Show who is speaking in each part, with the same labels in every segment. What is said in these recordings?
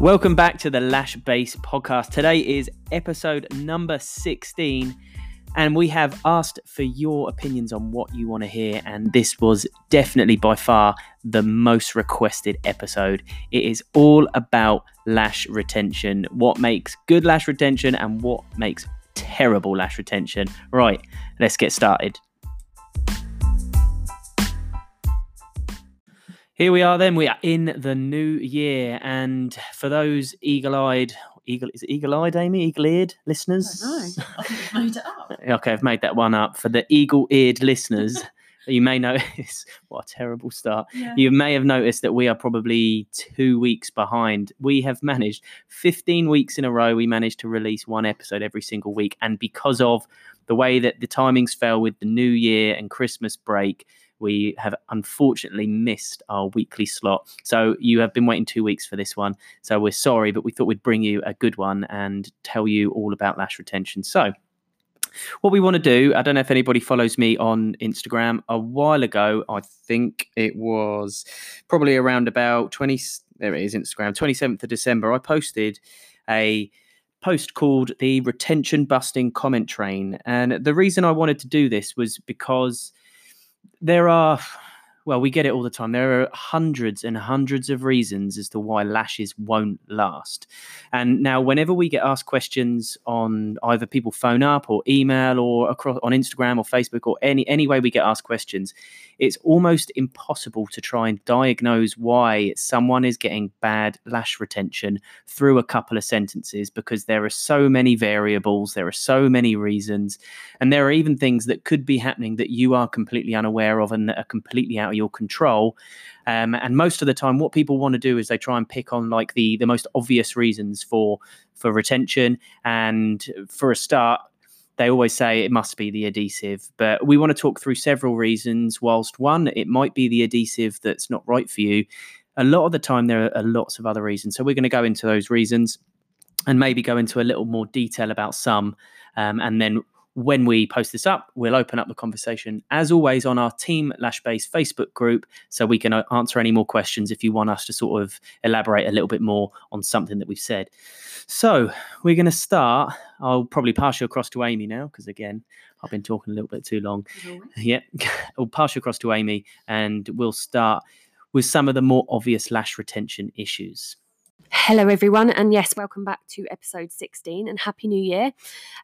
Speaker 1: Welcome back to the Lash Base podcast. Today is episode number 16, and we have asked for your opinions on what you want to hear. And this was definitely by far the most requested episode. It is all about lash retention, what makes good lash retention, and what makes terrible lash retention. Right, let's get started. Here we are then. We are in the new year. And for those eagle eyed, eagle, is it eagle eyed, Amy? Eagle eared listeners?
Speaker 2: No, I think you've made it up.
Speaker 1: Okay, I've made that one up. For the eagle eared listeners, you may notice what a terrible start.
Speaker 2: Yeah.
Speaker 1: You may have noticed that we are probably two weeks behind. We have managed 15 weeks in a row, we managed to release one episode every single week. And because of the way that the timings fell with the new year and Christmas break, we have unfortunately missed our weekly slot. So you have been waiting two weeks for this one. So we're sorry, but we thought we'd bring you a good one and tell you all about lash retention. So what we want to do, I don't know if anybody follows me on Instagram. A while ago, I think it was probably around about 20, there it is, Instagram, 27th of December, I posted a post called the Retention Busting Comment Train. And the reason I wanted to do this was because there are well we get it all the time. There are hundreds and hundreds of reasons as to why lashes won't last. And now whenever we get asked questions on either people phone up or email or across on instagram or facebook or any any way we get asked questions it's almost impossible to try and diagnose why someone is getting bad lash retention through a couple of sentences because there are so many variables there are so many reasons and there are even things that could be happening that you are completely unaware of and that are completely out of your control. Um, and most of the time, what people want to do is they try and pick on like the the most obvious reasons for for retention. And for a start, they always say it must be the adhesive. But we want to talk through several reasons. Whilst one, it might be the adhesive that's not right for you. A lot of the time, there are lots of other reasons. So we're going to go into those reasons and maybe go into a little more detail about some, um, and then when we post this up, we'll open up the conversation as always on our Team Lash Base Facebook group so we can uh, answer any more questions if you want us to sort of elaborate a little bit more on something that we've said. So we're going to start. I'll probably pass you across to Amy now because, again, I've been talking a little bit too long.
Speaker 2: Always.
Speaker 1: Yeah, I'll pass you across to Amy and we'll start with some of the more obvious lash retention issues.
Speaker 2: Hello, everyone, and yes, welcome back to episode 16 and Happy New Year.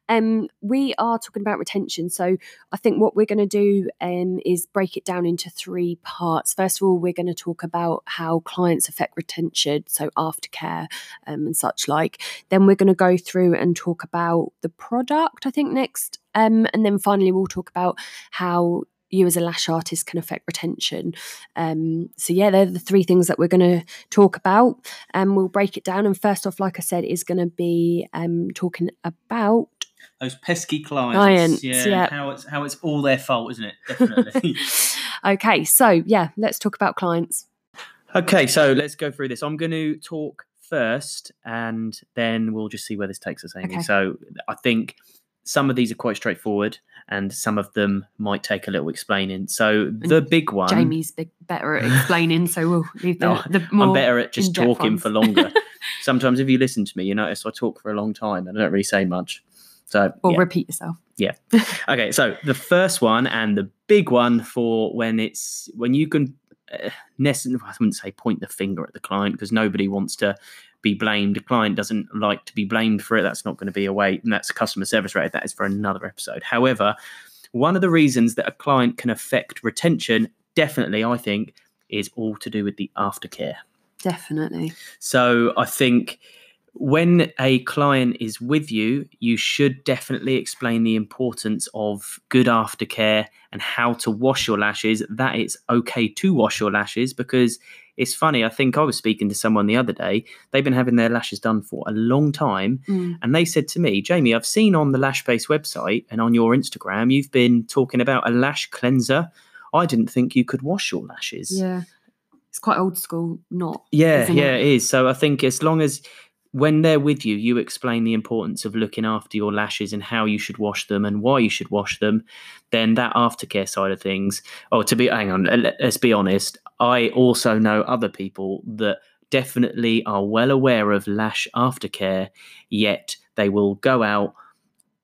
Speaker 2: Um, we are talking about retention, so I think what we're going to do um, is break it down into three parts. First of all, we're going to talk about how clients affect retention, so aftercare um, and such like. Then we're going to go through and talk about the product, I think, next. Um, and then finally, we'll talk about how you as a lash artist can affect retention. Um, so yeah, they're the three things that we're going to talk about, and we'll break it down. And first off, like I said, is going to be um, talking about
Speaker 1: Those pesky clients,
Speaker 2: Clients,
Speaker 1: yeah,
Speaker 2: yeah.
Speaker 1: how it's how it's all their fault, isn't it? Definitely.
Speaker 2: okay, so yeah, let's talk about clients.
Speaker 1: Okay, so let's go through this. I'm going to talk first, and then we'll just see where this takes us, Amy.
Speaker 2: Okay.
Speaker 1: So I think some of these are quite straightforward, and some of them might take a little explaining. So the big one,
Speaker 2: Jamie's big, better at explaining, so we'll leave the,
Speaker 1: No,
Speaker 2: the more.
Speaker 1: I'm better at just talking
Speaker 2: ones.
Speaker 1: for longer. Sometimes, if you listen to me, you notice I talk for a long time and I don't really say much. So
Speaker 2: Or
Speaker 1: yeah.
Speaker 2: repeat yourself. Yeah.
Speaker 1: Okay, so the first one and the big one for when it's when you can, uh, I wouldn't say point the finger at the client because nobody wants to be blamed. A client doesn't like to be blamed for it. That's not going to be a way, and that's customer service rate. That is for another episode. However, one of the reasons that a client can affect retention, definitely, I think, is all to do with the aftercare.
Speaker 2: Definitely.
Speaker 1: So I think when a client is with you, you should definitely explain the importance of good aftercare and how to wash your lashes, that it's okay to wash your lashes because it's funny. I think I was speaking to someone the other day. They've been having their lashes done for a long time.
Speaker 2: Mm.
Speaker 1: And they said to me, Jamie, I've seen on the Lash Base website and on your Instagram, you've been talking about a lash cleanser. I didn't think you could wash your lashes.
Speaker 2: Yeah. It's quite old school, not.
Speaker 1: Yeah, yeah,
Speaker 2: it?
Speaker 1: it is. So I think as long as when they're with you, you explain the importance of looking after your lashes and how you should wash them and why you should wash them, then that aftercare side of things. Oh, to be hang on, let's be honest. I also know other people that definitely are well aware of lash aftercare, yet they will go out,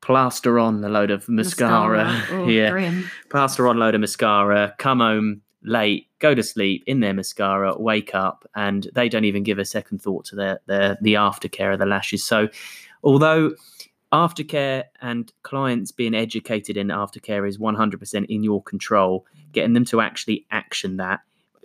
Speaker 1: plaster on a load of mascara,
Speaker 2: Oh,
Speaker 1: yeah,
Speaker 2: grim.
Speaker 1: plaster on a load of mascara, come home late, go to sleep in their mascara, wake up, and they don't even give a second thought to their their the aftercare of the lashes. So, although aftercare and clients being educated in aftercare is 100% in your control, getting them to actually action that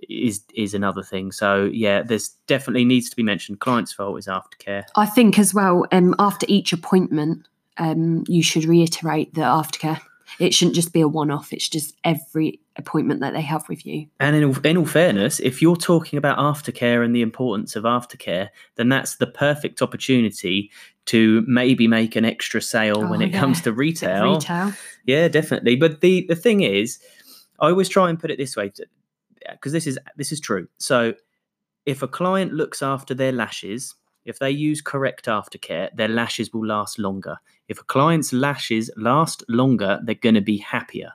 Speaker 1: is is another thing. So yeah, there's definitely needs to be mentioned. Client's fault is aftercare.
Speaker 2: I think as well, um, after each appointment, um, you should reiterate the aftercare. It shouldn't just be a one off, it's just every appointment that they have with you.
Speaker 1: And in all, in all fairness, if you're talking about aftercare and the importance of aftercare, then that's the perfect opportunity to maybe make an extra sale when
Speaker 2: Oh,
Speaker 1: it comes to retail.
Speaker 2: Retail.
Speaker 1: Yeah, definitely. But the the thing is, I always try and put it this way because this is this is true. So, if a client looks after their lashes, if they use correct aftercare, their lashes will last longer. If a client's lashes last longer, they're going to be happier.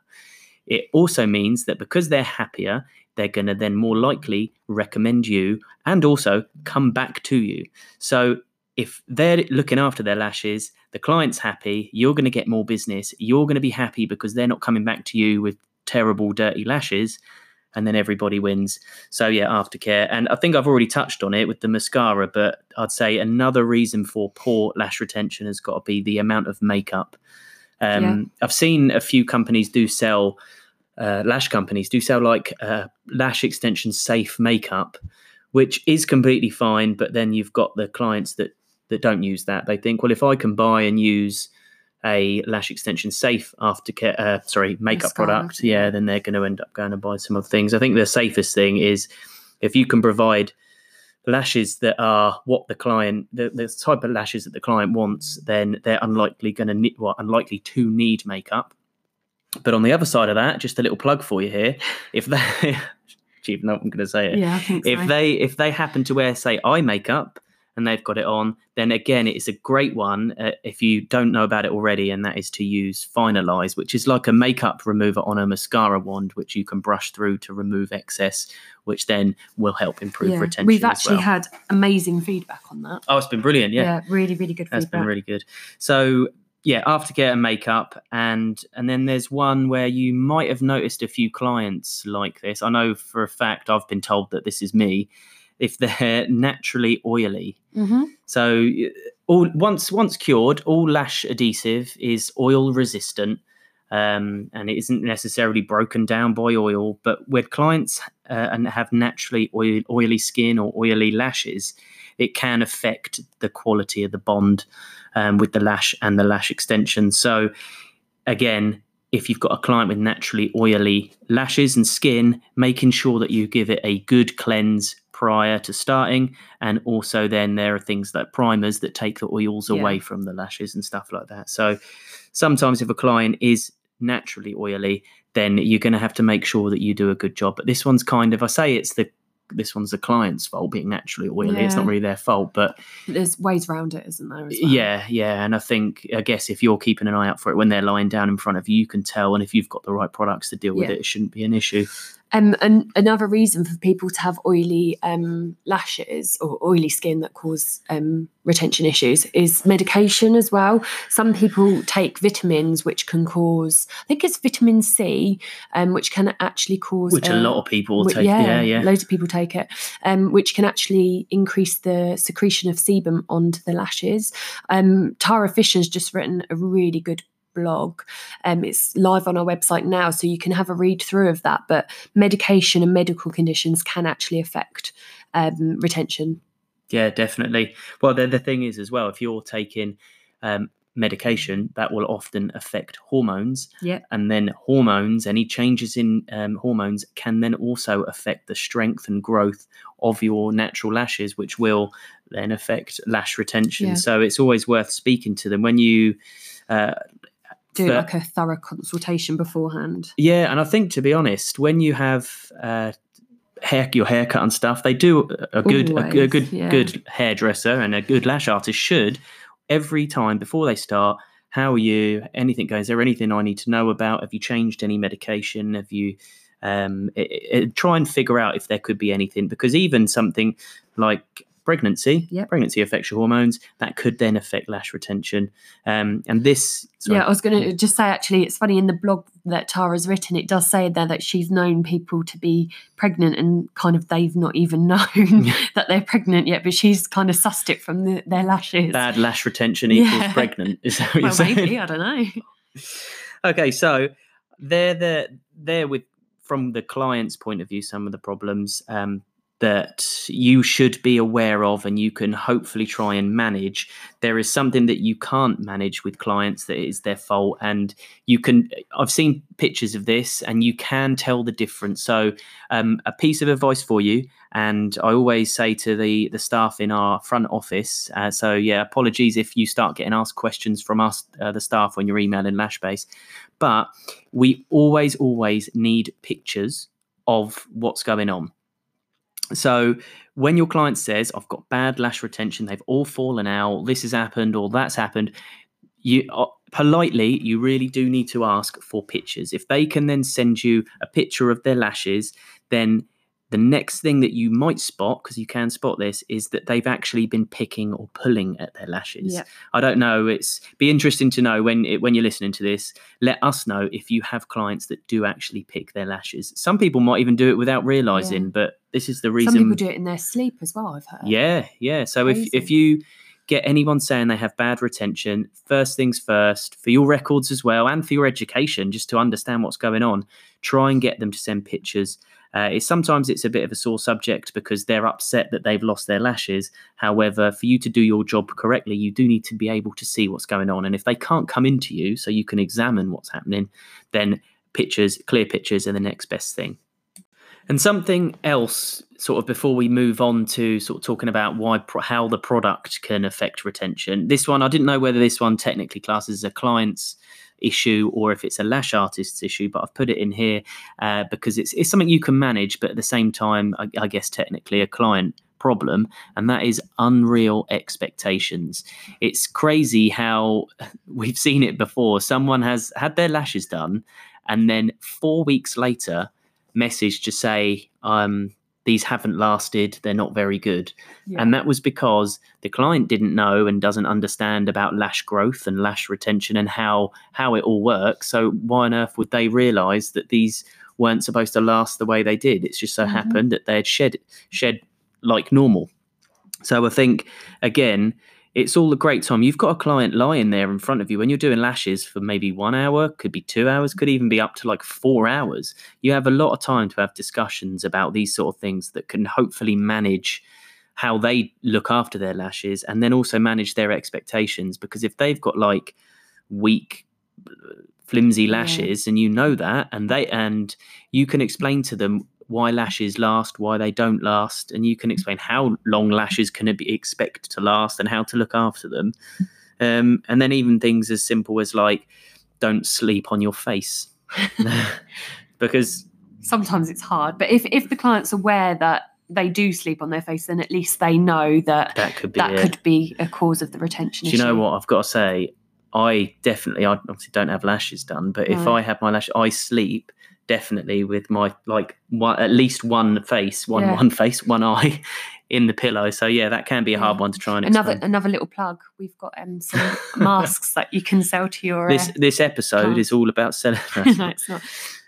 Speaker 1: It also means that because they're happier, they're going to then more likely recommend you and also come back to you. So if they're looking after their lashes, the client's happy, you're going to get more business. You're going to be happy because they're not coming back to you with terrible, dirty lashes. And then everybody wins. So, yeah, aftercare. And I think I've already touched on it with the mascara, but I'd say another reason for poor lash retention has got to be the amount of makeup. Um,
Speaker 2: Yeah.
Speaker 1: I've seen a few companies do sell, uh, lash companies do sell like uh, lash extension safe makeup, which is completely fine. But then you've got the clients that that don't use that. They think, well, if I can buy and use a lash extension safe aftercare, uh, sorry, makeup
Speaker 2: Mascara.
Speaker 1: product, yeah, then they're going to end up going and buy some other things. I think the safest thing is if you can provide lashes that are what the client, the, the type of lashes that the client wants, then they're unlikely going to need, well, unlikely to need makeup. But on the other side of that, just a little plug for you here. If they, Chief, no, I'm going to say it
Speaker 2: Yeah, I think so.
Speaker 1: if they if they happen to wear say eye makeup and they've got it on then again it's a great one uh, if you don't know about it already and that is to use finalize which is like a makeup remover on a mascara wand which you can brush through to remove excess which then will help improve
Speaker 2: Yeah.
Speaker 1: retention
Speaker 2: We've actually
Speaker 1: well.
Speaker 2: had amazing feedback on that.
Speaker 1: oh it's been brilliant yeah,
Speaker 2: really, really good
Speaker 1: that's
Speaker 2: feedback.
Speaker 1: been really good so yeah aftercare and makeup and and then there's one where you might have noticed a few clients like this i know for a fact i've been told that this is me if they're naturally oily
Speaker 2: hmm
Speaker 1: so all once once cured, all lash adhesive is oil resistant, um, and it isn't necessarily broken down by oil. But when clients uh, and have naturally oil, oily skin or oily lashes, it can affect the quality of the bond um, with the lash and the lash extension. So again. If you've got a client with naturally oily lashes and skin, making sure that you give it a good cleanse prior to starting, and also then there are things like primers that take the oils
Speaker 2: Yeah.
Speaker 1: away from the lashes and stuff like that so sometimes if a client is naturally oily then you're going to have to make sure that you do a good job but this one's kind of i say it's the this one's the client's fault being naturally oily it's not really their fault but
Speaker 2: There's ways around it, isn't there? As well?
Speaker 1: yeah yeah and i think i guess if you're keeping an eye out for it when they're lying down in front of you you can tell and if you've got the right products to deal with
Speaker 2: Yeah.
Speaker 1: it it shouldn't be an issue
Speaker 2: Um, and another reason for people to have oily um, lashes or oily skin that cause um, retention issues is medication as well. Some people take vitamins, which can cause, I think it's vitamin C, um, which can actually cause.
Speaker 1: which a
Speaker 2: uh,
Speaker 1: lot of people
Speaker 2: Wh-
Speaker 1: take yeah yeah
Speaker 2: loads of people take it, um, which can actually increase the secretion of sebum onto the lashes. Um, Tara Fisher's just written a really good blog. Um, it's live on our website now, so you can have a read through of that. But medication and medical conditions can actually affect um, retention.
Speaker 1: Yeah, definitely. Well, the, the thing is as well, if you're taking um, medication, that will often affect hormones.
Speaker 2: Yeah.
Speaker 1: And then hormones, any changes in um, hormones can then also affect the strength and growth of your natural lashes, which will then affect lash retention.
Speaker 2: Yeah.
Speaker 1: So it's always worth speaking to them when you. Uh,
Speaker 2: Do
Speaker 1: But-
Speaker 2: like a thorough consultation beforehand.
Speaker 1: yeah, and I think to be honest, when you have uh, hair your haircut and stuff, they do a, good a, a good
Speaker 2: yeah.
Speaker 1: good hairdresser and a good lash artist should every time before they start. How are you? Anything going? Is there anything I need to know about? Have you changed any medication? Have you um, it, it, try and figure out if there could be anything because even something like pregnancy,
Speaker 2: Yep.
Speaker 1: pregnancy affects your hormones. That could then affect lash retention. Um, and this, sorry,
Speaker 2: Yeah, I was going to just say actually, it's funny in the blog that Tara's written, it does say there that she's known people to be pregnant and kind of they've not even known that they're pregnant yet, but she's kind of sussed it from the, their lashes.
Speaker 1: bad lash retention equals
Speaker 2: Yeah.
Speaker 1: pregnant. Is that what
Speaker 2: well,
Speaker 1: you're saying?
Speaker 2: maybe, I don't know.
Speaker 1: okay so they're the they're with from the client's point of view some of the problems um, that you should be aware of and you can hopefully try and manage. There is something that you can't manage with clients that is their fault and you can i've seen pictures of this and you can tell the difference. So um, a piece of advice for you and i always say to the the staff in our front office uh, so yeah apologies if you start getting asked questions from us uh, the staff when you're emailing lashbase but we always always need pictures of what's going on so when your client says i've got bad lash retention they've all fallen out this has happened or that's happened you uh, politely you really do need to ask for pictures. If they can then send you a picture of their lashes then the next thing that you might spot because you can spot this is that they've actually been picking or pulling at their lashes
Speaker 2: Yeah.
Speaker 1: I don't know. It's be interesting to know when it, when you're listening to this. Let us know if you have clients that do actually pick their lashes. Some people might even do it without realizing,
Speaker 2: Yeah.
Speaker 1: but this is the reason.
Speaker 2: Some people do it in their sleep as well, I've heard.
Speaker 1: Yeah, yeah. So if if you get anyone saying they have bad retention, first things first, for your records as well, and for your education, just to understand what's going on, try and get them to send pictures. Uh, sometimes it's a bit of a sore subject because they're upset that they've lost their lashes. However, for you to do your job correctly, you do need to be able to see what's going on. And if they can't come into you so you can examine what's happening, then pictures, clear pictures, are the next best thing. And something else, sort of before we move on to sort of talking about why how the product can affect retention. This one, I didn't know whether this one technically classes as a client's issue or if it's a lash artist's issue, but I've put it in here uh, because it's it's something you can manage, but at the same time, I, I guess technically a client problem, and that is unreal expectations. It's crazy how we've seen it before. Someone has had their lashes done, and then four weeks later message to say um, these haven't lasted they're not very good
Speaker 2: Yeah.
Speaker 1: and that was because the client didn't know and doesn't understand about lash growth and lash retention and how how it all works so why on earth would they realize that these weren't supposed to last the way they did it's just so
Speaker 2: Mhm.
Speaker 1: happened that they had shed shed like normal so i think again it's all a great time. You've got a client lying there in front of you when you're doing lashes for maybe one hour, could be two hours, could even be up to like four hours. You have a lot of time to have discussions about these sort of things that can hopefully manage how they look after their lashes and then also manage their expectations. Because if they've got like weak, flimsy
Speaker 2: Yeah.
Speaker 1: lashes and you know that and they and you can explain to them why lashes last why they don't last and you can explain how long lashes can be expect to last and how to look after them um, and then even things as simple as like don't sleep on your face because
Speaker 2: Sometimes it's hard, but if if the client's aware that they do sleep on their face, then at least they know that
Speaker 1: that could be
Speaker 2: that
Speaker 1: it.
Speaker 2: could be a cause of the retention
Speaker 1: Do you know what I've got to say? I definitely, I obviously don't have lashes done, but if
Speaker 2: Right.
Speaker 1: I have my lash, I sleep definitely with my like one, at least one face, one
Speaker 2: Yeah.
Speaker 1: one face, one eye in the pillow. So yeah, that can be a hard
Speaker 2: Yeah.
Speaker 1: one to try and
Speaker 2: Another
Speaker 1: explain.
Speaker 2: another little plug. We've got um, some masks that you can sell to your.
Speaker 1: This
Speaker 2: uh,
Speaker 1: this episode is all about selling.
Speaker 2: no, it's not.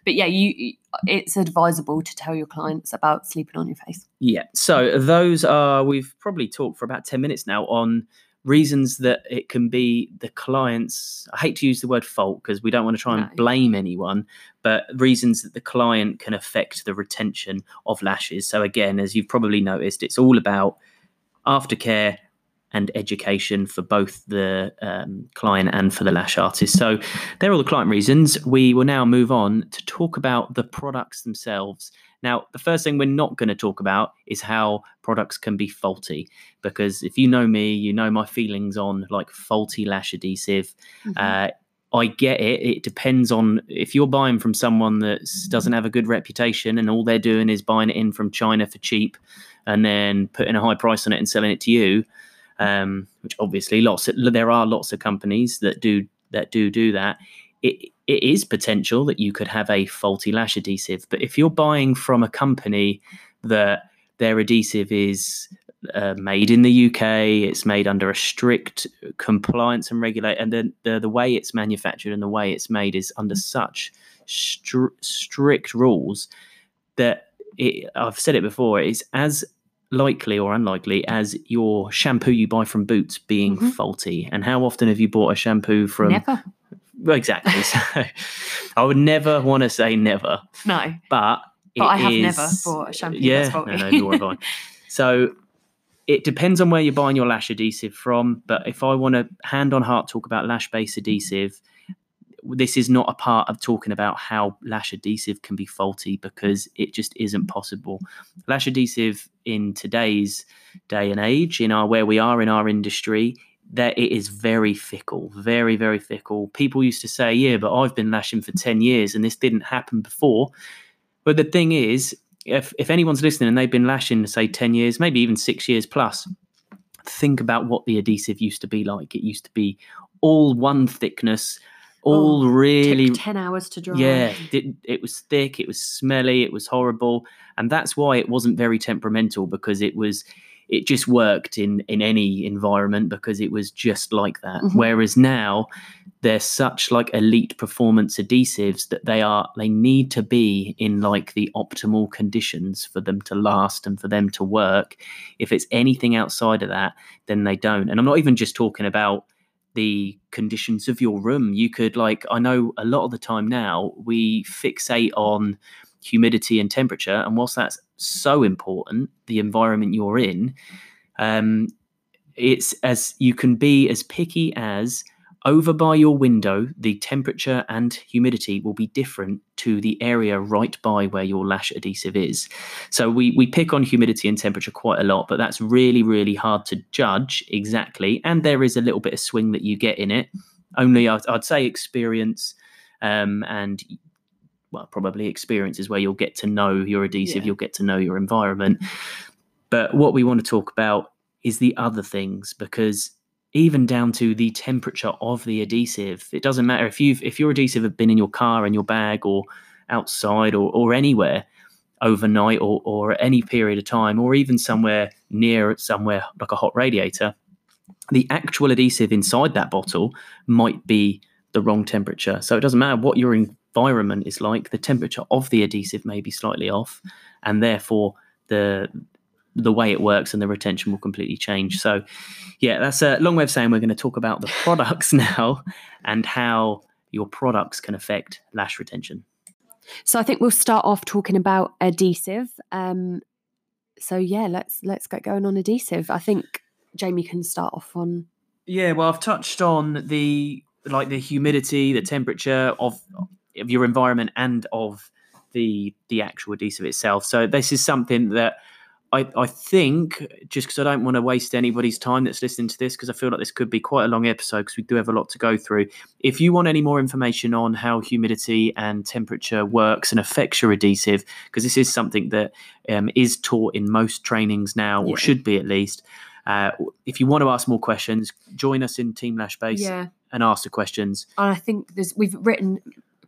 Speaker 2: But yeah, you. It's advisable to tell your clients about sleeping on your face.
Speaker 1: Yeah. So those are we've probably talked for about 10 minutes now on reasons that it can be the client's I hate to use the word fault because we don't want to try and
Speaker 2: No.
Speaker 1: blame anyone, but reasons that the client can affect the retention of lashes. So again, as you've probably noticed, it's all about aftercare and education for both the um, client and for the lash artist. So they're all the client reasons. We will now move on to talk about the products themselves. Now, the first thing we're not going to talk about is how products can be faulty, because if you know me, you know my feelings on like faulty lash adhesive.
Speaker 2: Mhm.
Speaker 1: Uh, I get it. It depends on if you're buying from someone that doesn't have a good reputation and all they're doing is buying it in from China for cheap and then putting a high price on it and selling it to you. Um, which obviously lots of, there are lots of companies that do that do do that. it, it is potential that you could have a faulty lash adhesive. But if you're buying from a company that their adhesive is uh, made in the UK, it's made under a strict compliance and regulate, and then the, the way it's manufactured and the way it's made is under such str- strict rules that it, I've said it before, it's as likely or unlikely as your shampoo you buy from Boots being
Speaker 2: Mhm.
Speaker 1: faulty. And how often have you bought a shampoo from?
Speaker 2: Never.
Speaker 1: Exactly. So I would never want to say never,
Speaker 2: No.
Speaker 1: but
Speaker 2: But I have
Speaker 1: it
Speaker 2: never bought a shampoo
Speaker 1: Yeah,
Speaker 2: that's faulty.
Speaker 1: no, no, nor have I. So it depends on where you're buying your lash adhesive from. But if I want to hand on heart talk about lash based adhesive, this is not a part of talking about how lash adhesive can be faulty because it just isn't possible. Lash adhesive in today's day and age, in our where we are in our industry, that it is very fickle, very, very fickle. People used to say, Yeah, but I've been lashing for 10 years and this didn't happen before. But the thing is, if, if anyone's listening and they've been lashing, say, 10 years, maybe even six years plus, think about what the adhesive used to be like. It used to be all one thickness, all
Speaker 2: Oh,
Speaker 1: really
Speaker 2: 10 hours to dry.
Speaker 1: yeah, it, it was thick, it was smelly, it was horrible, and that's why it wasn't very temperamental because it was it just worked in in any environment because it was just like that.
Speaker 2: Mhm.
Speaker 1: Whereas now they're such like elite performance adhesives that they are they need to be in like the optimal conditions for them to last and for them to work. If it's anything outside of that, then they don't. And I'm not even just talking about the conditions of your room. You could like I know a lot of the time now we fixate on humidity and temperature, and whilst that's so important, the environment you're in, um, it's as you can be as picky as over by your window, the temperature and humidity will be different to the area right by where your lash adhesive is. So we we pick on humidity and temperature quite a lot, but that's really really hard to judge exactly. And there is a little bit of swing that you get in it. Only I'd, I'd say experience um, and well probably experience is where you'll get to know your adhesive,
Speaker 2: Yeah.
Speaker 1: you'll get to know your environment. But what we want to talk about is the other things because even down to the temperature of the adhesive. It doesn't matter if you've if your adhesive have been in your car, in your bag, or outside, or or anywhere overnight, or or any period of time, or even somewhere near somewhere like a hot radiator. The actual adhesive inside that bottle might be the wrong temperature. So it doesn't matter what your environment is like. The temperature of the adhesive may be slightly off, and therefore the the way it works and the retention will completely change. So, yeah, that's a long way of saying we're going to talk about the products now and how your products can affect lash retention.
Speaker 2: So I think we'll start off talking about adhesive. Um, so yeah, let's let's get going on adhesive. I think Jamie can start off on.
Speaker 1: Yeah, well, I've touched on the like the humidity, the temperature of of your environment and of the the actual adhesive itself. So this is something that I, I think just because I don't want to waste anybody's time that's listening to this because I feel like this could be quite a long episode because we do have a lot to go through. If you want any more information on how humidity and temperature works and affects your adhesive, because this is something that um, is taught in most trainings now, or
Speaker 2: Yeah.
Speaker 1: should be at least. Uh, if you want to ask more questions, join us in Team Lash Base
Speaker 2: Yeah,
Speaker 1: and ask the questions.
Speaker 2: and I think there's we've written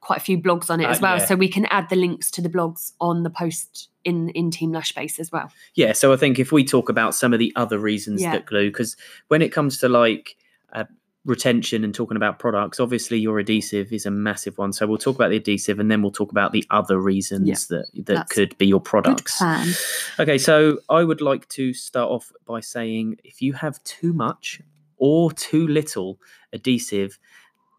Speaker 2: quite a few blogs on it
Speaker 1: Uh,
Speaker 2: as well,
Speaker 1: yeah.
Speaker 2: so we can add the links to the blogs on the post in in Team Lash Base as well.
Speaker 1: Yeah, so I think if we talk about some of the other reasons
Speaker 2: Yeah.
Speaker 1: that glue, because when it comes to like uh, retention and talking about products, obviously your adhesive is a massive one. So we'll talk about the adhesive and then we'll talk about the other reasons that that
Speaker 2: That's
Speaker 1: could be your products. Okay, so I would like to start off by saying if you have too much or too little adhesive,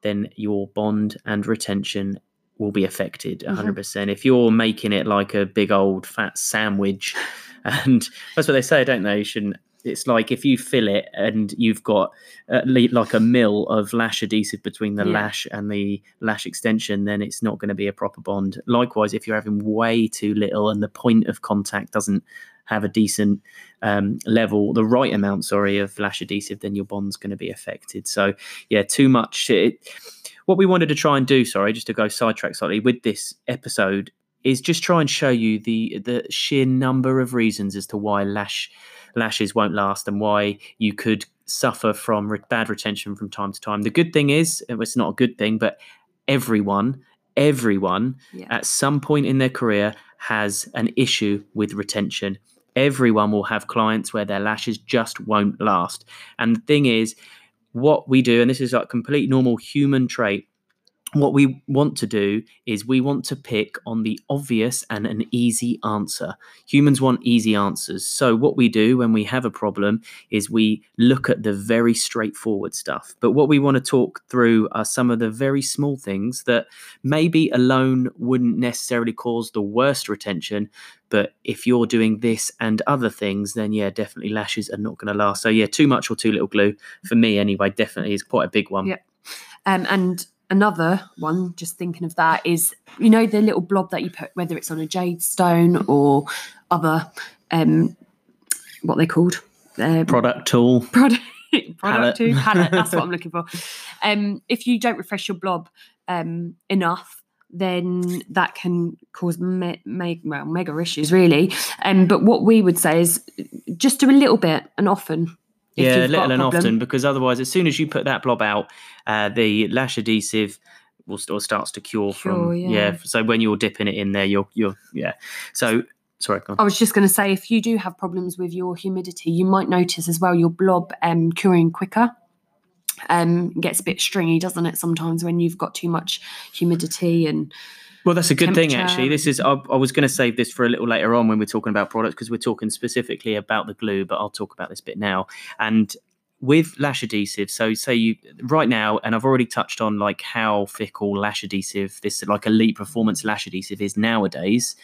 Speaker 1: then your bond and retention will be affected
Speaker 2: Mhm.
Speaker 1: 100%. If you're making it like a big old fat sandwich, and that's what they say, don't they? You shouldn't. It's like if you fill it and you've got at least like a mil of lash adhesive between the
Speaker 2: Yeah.
Speaker 1: lash and the lash extension, then it's not going to be a proper bond. Likewise, if you're having way too little and the point of contact doesn't have a decent um, level, the right amount, sorry, of lash adhesive, then your bond's going to be affected. So, yeah, too much. It, what we wanted to try and do, sorry, just to go sidetrack slightly with this episode, is just try and show you the the sheer number of reasons as to why lash lashes won't last and why you could suffer from re- bad retention from time to time. The good thing is, it's not a good thing, but everyone, everyone
Speaker 2: Yeah.
Speaker 1: at some point in their career has an issue with retention. Everyone will have clients where their lashes just won't last. And the thing is, what we do, and this is like complete normal human trait, what we want to do is we want to pick on the obvious and an easy answer. Humans want easy answers. So, what we do when we have a problem is we look at the very straightforward stuff. But what we want to talk through are some of the very small things that maybe alone wouldn't necessarily cause the worst retention. But if you're doing this and other things, then yeah, definitely lashes are not going to last. So, yeah, too much or too little glue for me anyway, definitely is quite a big one.
Speaker 2: Yeah. Um, and another one, just thinking of that, is you know the little blob that you put, whether it's on a jade stone or other, um, what they called, um,
Speaker 1: Product tool.
Speaker 2: product
Speaker 1: Palette.
Speaker 2: product to palette. That's what I'm looking for. Um, if you don't refresh your blob um, enough, then that can cause me- me- well, mega issues, really. Um, but what we would say is just do a little bit and often.
Speaker 1: Yeah, little and often, because otherwise, as soon as you put that blob out, uh, the lash adhesive will or starts to cure, from
Speaker 2: Cure, yeah.
Speaker 1: So when you're dipping it in there, you're you're yeah. So sorry, go on.
Speaker 2: I was just going to say, if you do have problems with your humidity, you might notice as well your blob um, curing quicker. Um, gets a bit stringy, doesn't it? Sometimes when you've got too much humidity and
Speaker 1: Well, that's a good thing, actually. This is, I, I was going to save this for a little later on when we're talking about products because we're talking specifically about the glue, but I'll talk about this bit now. And with lash adhesive, so say you right now, and I've already touched on like how fickle lash adhesive, this like elite performance lash adhesive is nowadays.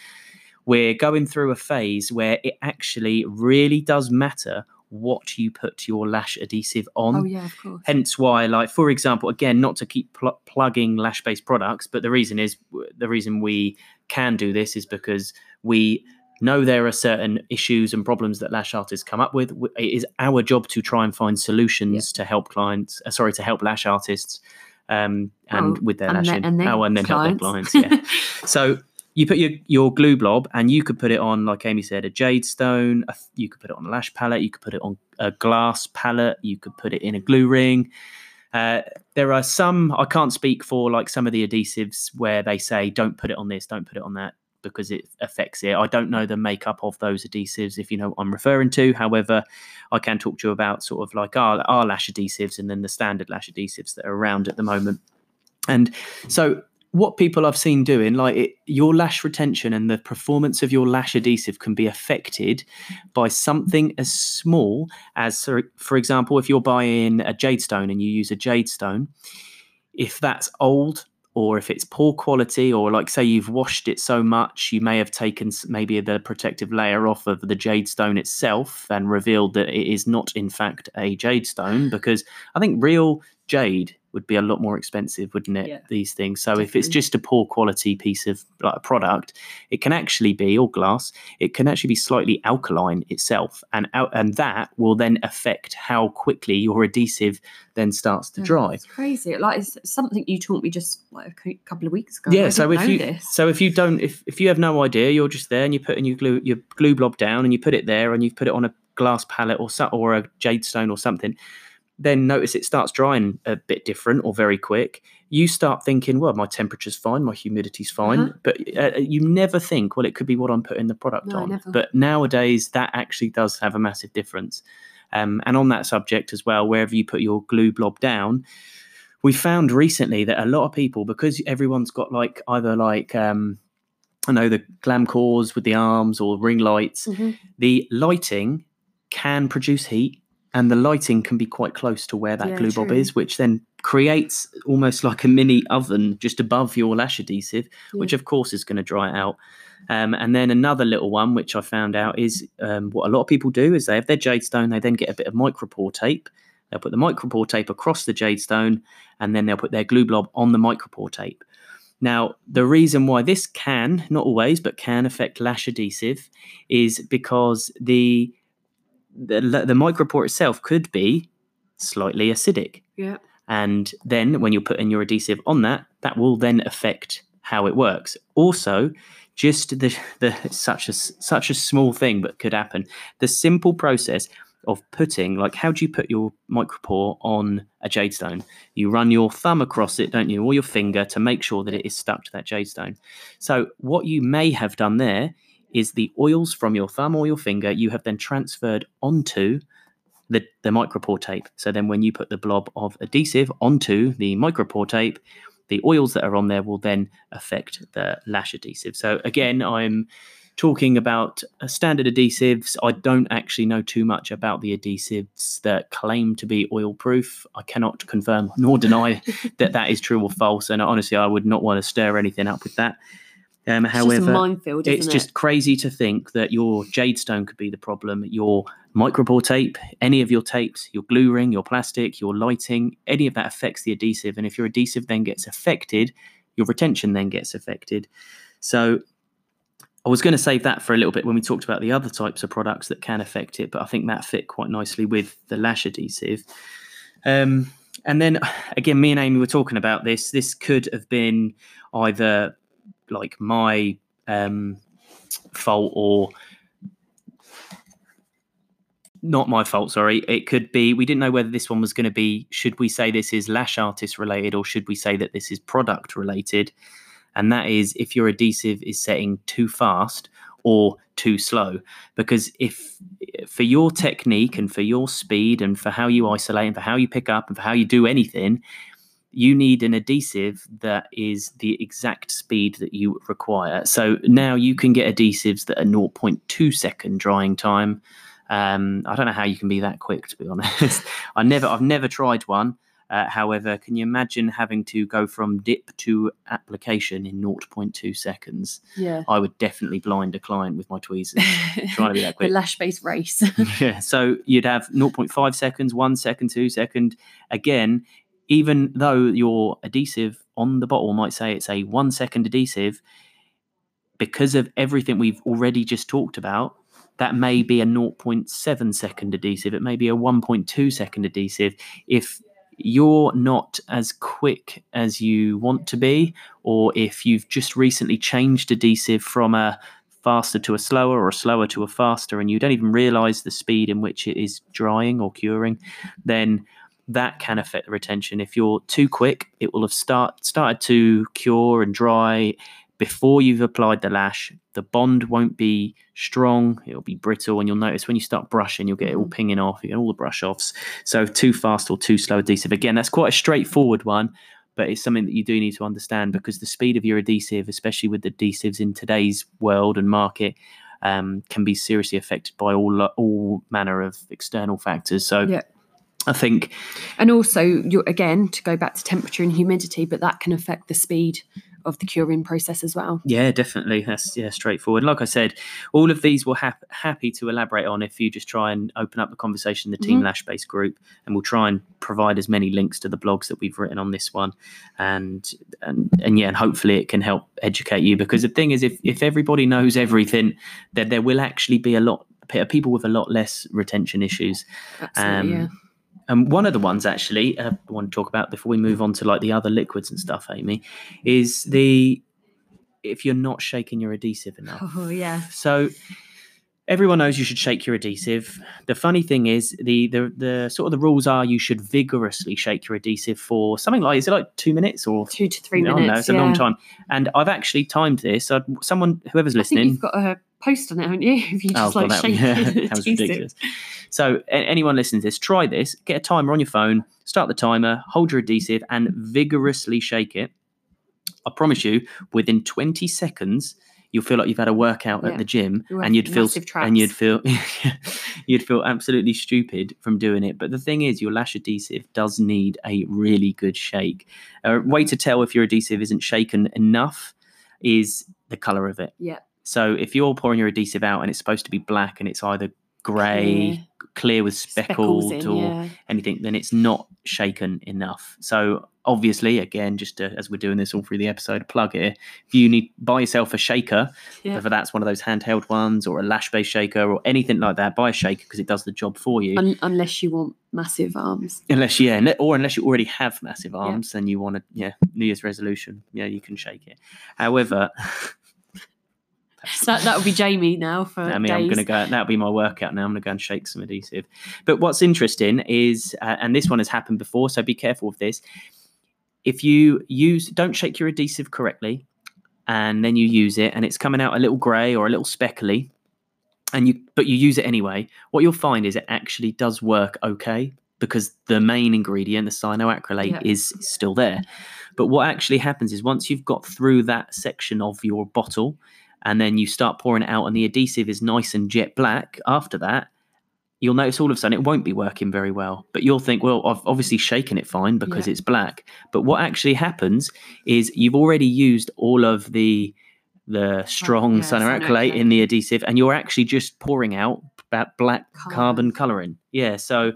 Speaker 1: We're going through a phase where it actually really does matter what you put your lash adhesive on.
Speaker 2: oh yeah, of course.
Speaker 1: Hence why, like for example, again, not to keep pl- plugging lash-based products, but the reason is the reason we can do this is because we know there are certain issues and problems that lash artists come up with. It is our job to try and find solutions to help clients. Uh, sorry, to help lash artists um, and
Speaker 2: Oh,
Speaker 1: with their
Speaker 2: and
Speaker 1: lashing.
Speaker 2: then- and then
Speaker 1: oh, and then help their
Speaker 2: clients.
Speaker 1: clients. Yeah. so you put your, your glue blob and you could put it on, like Amy said, a jade stone. A, you could put it on a lash palette. You could put it on a glass palette. You could put it in a glue ring. Uh, there are some, I can't speak for like some of the adhesives where they say, don't put it on this, don't put it on that because it affects it. I don't know the makeup of those adhesives, if you know what I'm referring to. However, I can talk to you about sort of like our, our lash adhesives and then the standard lash adhesives that are around at the moment. And so what people I've seen doing, like it, your lash retention and the performance of your lash adhesive can be affected by something as small as, for example, if you're buying a jade stone and you use a jade stone, if that's old or if it's poor quality, or like say you've washed it so much, you may have taken maybe the protective layer off of the jade stone itself and revealed that it is not, in fact, a jade stone. Because I think real jade would be a lot more expensive, wouldn't it?
Speaker 2: Yeah.
Speaker 1: These things. So if it's just a poor quality piece of like a product, it can actually be or glass. It can actually be slightly alkaline itself, and out, and that will then affect how quickly your adhesive then starts to
Speaker 2: Yeah,
Speaker 1: dry.
Speaker 2: It's crazy. Like it's something you taught me just like a couple of weeks ago.
Speaker 1: yeah
Speaker 2: I
Speaker 1: so if you
Speaker 2: this.
Speaker 1: so if you don't if, if you have no idea you're just there and you're putting your glue your glue blob down and you put it there and you've put it on a glass palette or or a jade stone or something then notice it starts drying a bit different or very quick you start thinking well my temperature's fine my humidity's fine
Speaker 2: Uh-huh.
Speaker 1: but uh, you never think well it could be what i'm putting the product
Speaker 2: No,
Speaker 1: on
Speaker 2: never.
Speaker 1: but nowadays that actually does have a massive difference um, and on that subject as well wherever you put your glue blob down we found recently that a lot of people because everyone's got like either like um i know the Glamcors with the arms or ring lights
Speaker 2: Mhm.
Speaker 1: the lighting can produce heat and the lighting can be quite close to where that
Speaker 2: Yeah,
Speaker 1: glue bob
Speaker 2: true.
Speaker 1: is which then creates almost like a mini oven just above your lash adhesive which of course is going to dry it out. Um, and then another little one which i found out is um, what a lot of people do is they have their jade stone they then get a bit of micropore tape. They'll put the micropore tape across the jade stone and then they'll put their glue blob on the micropore tape. Now, the reason why this can, not always, but can affect lash adhesive is because the the, the micropore itself could be slightly acidic.
Speaker 2: Yeah.
Speaker 1: And then when you're putting your adhesive on that, that will then affect how it works. Also, just the the such a such a small thing but could happen. The simple process of putting like how do you put your micropore on a jade stone you run your thumb across it don't you or your finger to make sure that it is stuck to that jade stone so what you may have done there is the oils from your thumb or your finger you have then transferred onto the, the micropore tape so then when you put the blob of adhesive onto the micropore tape the oils that are on there will then affect the lash adhesive so again i'm talking about uh, standard adhesives. I don't actually know too much about the adhesives that claim to be oil proof. I cannot confirm nor deny that that is true or false. And honestly, I would not want to stir anything up with that. Um,
Speaker 2: It's
Speaker 1: however,
Speaker 2: just a minefield, isn't
Speaker 1: it's
Speaker 2: it?
Speaker 1: just crazy to think that your jade stone could be the problem. Your micropore tape, any of your tapes, your glue ring, your plastic, your lighting, any of that affects the adhesive. And if your adhesive then gets affected, your retention then gets affected. So I was going to save that for a little bit when we talked about the other types of products that can affect it, but I think that fit quite nicely with the lash adhesive. Um, and then again, me and Amy were talking about this. This could have been either like my um, fault or not my fault. Sorry, it could be. We didn't know whether this one was going to be. Should we say this is lash artist related, or should we say that this is product related? And that is if your adhesive is setting too fast or too slow. Because if for your technique and for your speed and for how you isolate and for how you pick up and for how you do anything, you need an adhesive that is the exact speed that you require. So now you can get adhesives that are 0.2 second drying time. Um, I don't know how you can be that quick, to be honest. I never, I've never tried one. Uh, however, can you imagine having to go from dip to application in 0.2 seconds?
Speaker 2: yeah.
Speaker 1: I would definitely blind a client with my tweezers. trying to be that quick.
Speaker 2: the lash based race.
Speaker 1: yeah, so you'd have 0.5 seconds, one second, two second. Again, even though your adhesive on the bottle might say it's a one second adhesive, because of everything we've already just talked about, that may be a 0.7 second adhesive. It may be a 1.2 second adhesive. If you're not as quick as you want to be, or if you've just recently changed adhesive from a faster to a slower or a slower to a faster, and you don't even realize the speed in which it is drying or curing, then that can affect the retention. If you're too quick, it will have start started to cure and dry before you've applied the lash. The bond won't be strong; it'll be brittle, and you'll notice when you start brushing, you'll get it all pinging off. You get all the brush offs. So too fast or too slow adhesive. Again, that's quite a straightforward one, but it's something that you do need to understand because the speed of your adhesive, especially with the adhesives in today's world and market. Um, can be seriously affected by all all manner of external factors. So
Speaker 2: Yeah.
Speaker 1: I think
Speaker 2: and also, you again, to go back to temperature and humidity, but that can affect the speed of the curing process as well.
Speaker 1: Yeah, definitely. That's yeah, straightforward. Like I said, all of these we're hap- happy to elaborate on if you just try and open up the conversation in the Team
Speaker 2: Mhm.
Speaker 1: Lash Base group, and we'll try and provide as many links to the blogs that we've written on this one, and and and yeah, and hopefully it can help educate you because the thing is, if if everybody knows everything, then there will actually be a lot people with a lot less retention issues.
Speaker 2: Absolutely, yeah.
Speaker 1: And one of the ones actually uh, I want to talk about before we move on to like the other liquids and stuff, Amy, is the if you're not shaking your adhesive enough.
Speaker 2: Oh, yeah.
Speaker 1: So everyone knows you should shake your adhesive. The funny thing is the the the sort of the rules are you should vigorously shake your adhesive for something like is it like two minutes or
Speaker 2: Two to three minutes.
Speaker 1: know, it's a
Speaker 2: yeah.
Speaker 1: long time. And I've actually timed this. i someone whoever's listening.
Speaker 2: you've got a post on it, haven't you? If you
Speaker 1: Oh,
Speaker 2: just
Speaker 1: God,
Speaker 2: like
Speaker 1: that,
Speaker 2: shake
Speaker 1: yeah,
Speaker 2: it.
Speaker 1: that was ridiculous. So, a- anyone listening to this, try this. Get a timer on your phone, start the timer, hold your adhesive, and vigorously shake it. I promise you, within 20 seconds, you'll feel like you've had a workout
Speaker 2: Yeah.
Speaker 1: at the gym,
Speaker 2: You'll
Speaker 1: and you'd feel
Speaker 2: massive
Speaker 1: and you'd feel you'd feel absolutely stupid from doing it. But the thing is, your lash adhesive does need a really good shake. A way to tell if your adhesive isn't shaken enough is the color of it.
Speaker 2: Yeah.
Speaker 1: So if you're pouring your adhesive out and it's supposed to be black and it's either grey,
Speaker 2: Clear.
Speaker 1: clear, with
Speaker 2: Speckles
Speaker 1: speckled
Speaker 2: in,
Speaker 1: or
Speaker 2: yeah.
Speaker 1: anything, then it's not shaken enough. So obviously, again, just to, as we're doing this all through the episode, plug here. If you need buy yourself a shaker,
Speaker 2: Yeah.
Speaker 1: whether that's one of those handheld ones or a lash-based shaker or anything like that, buy a shaker because it does the job for you.
Speaker 2: Un- unless you want massive arms.
Speaker 1: Unless yeah, or unless you already have massive arms and you want to yeah New Year's resolution, yeah, you can shake it. However,
Speaker 2: that that would be Jamie now for
Speaker 1: I mean,
Speaker 2: days.
Speaker 1: I'm going to go. That'll be my workout now. I'm going to go and shake some adhesive. But what's interesting is, uh, and this one has happened before, so be careful with this. If you use, don't shake your adhesive correctly, and then you use it, and it's coming out a little grey or a little speckly, and you but you use it anyway. What you'll find is it actually does work okay because the main ingredient, the cyanoacrylate,
Speaker 2: Yeah.
Speaker 1: is still there. But what actually happens is once you've got through that section of your bottle, and then you start pouring it out, and the adhesive is nice and jet black. After that, you'll notice all of a sudden it won't be working very well. But you'll think, well, I've obviously shaken it fine because
Speaker 2: Yeah.
Speaker 1: it's black. But what actually happens is you've already used all of the the strong
Speaker 2: yeah,
Speaker 1: cyanoacrylate in the adhesive, and you're actually just pouring out that black carbon coloring. Yeah, so